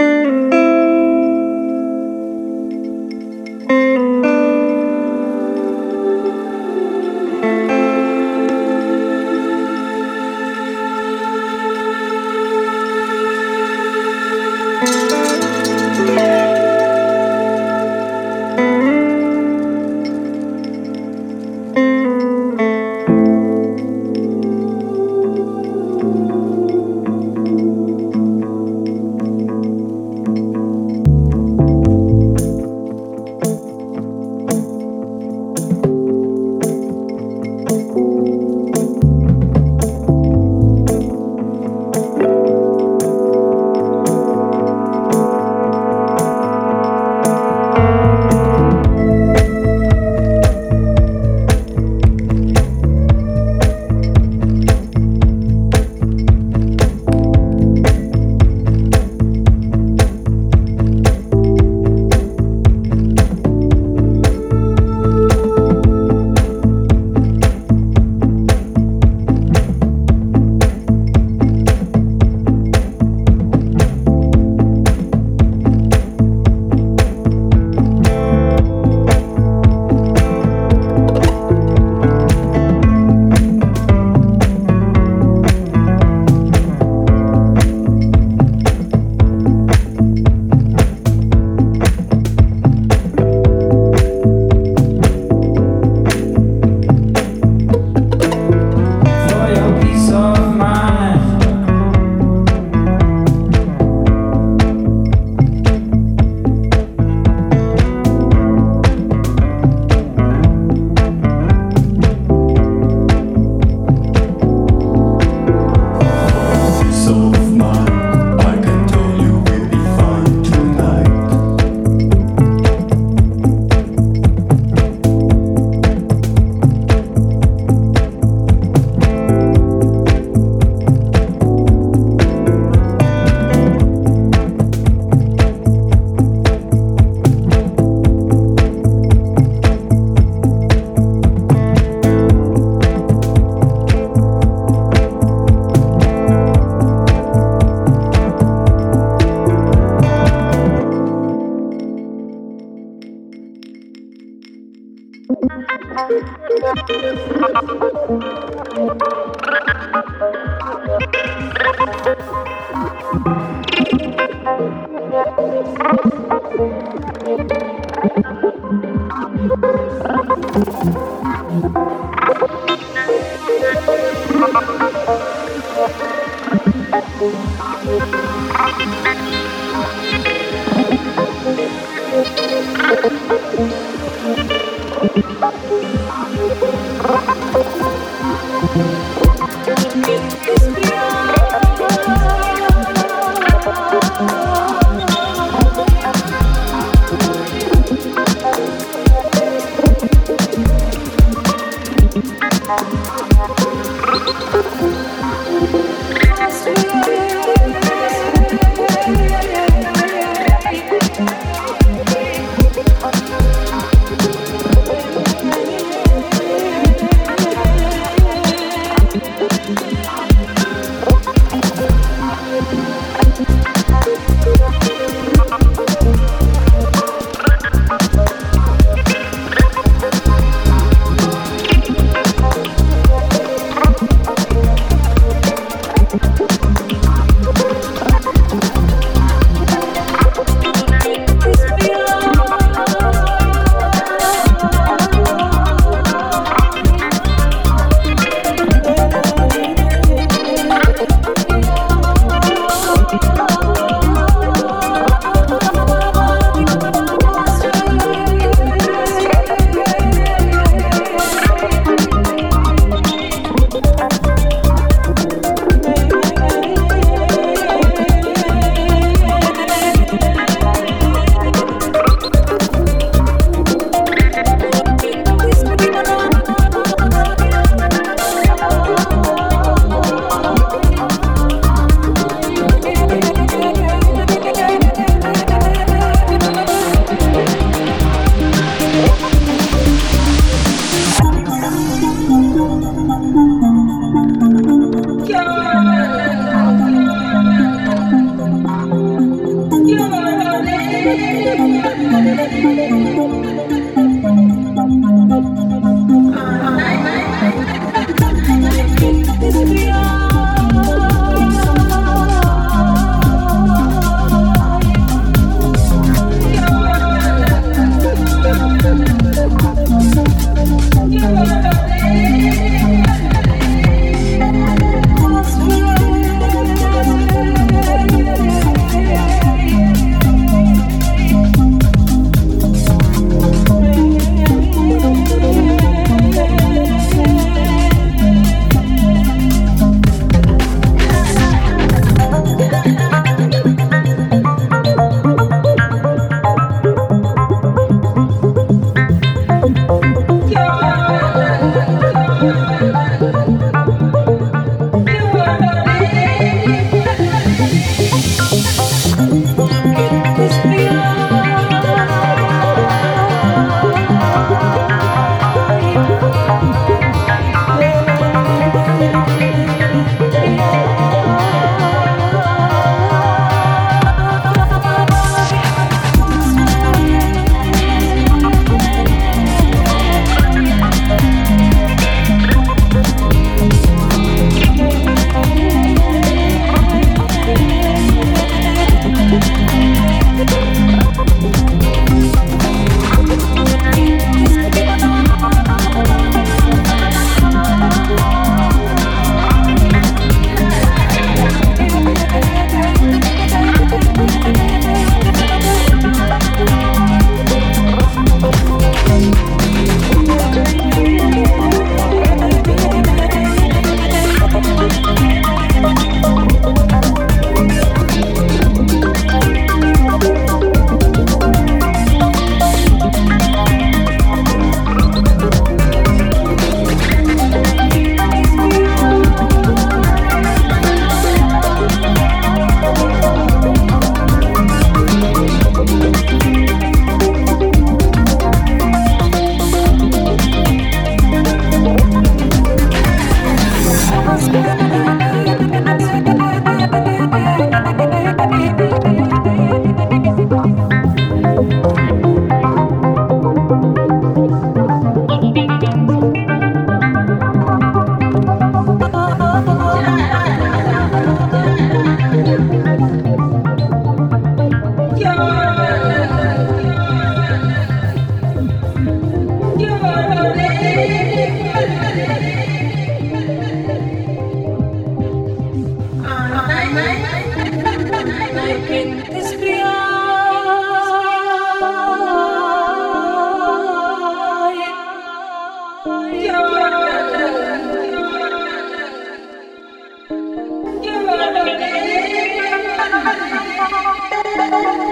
Mm-hmm.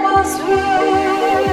was real.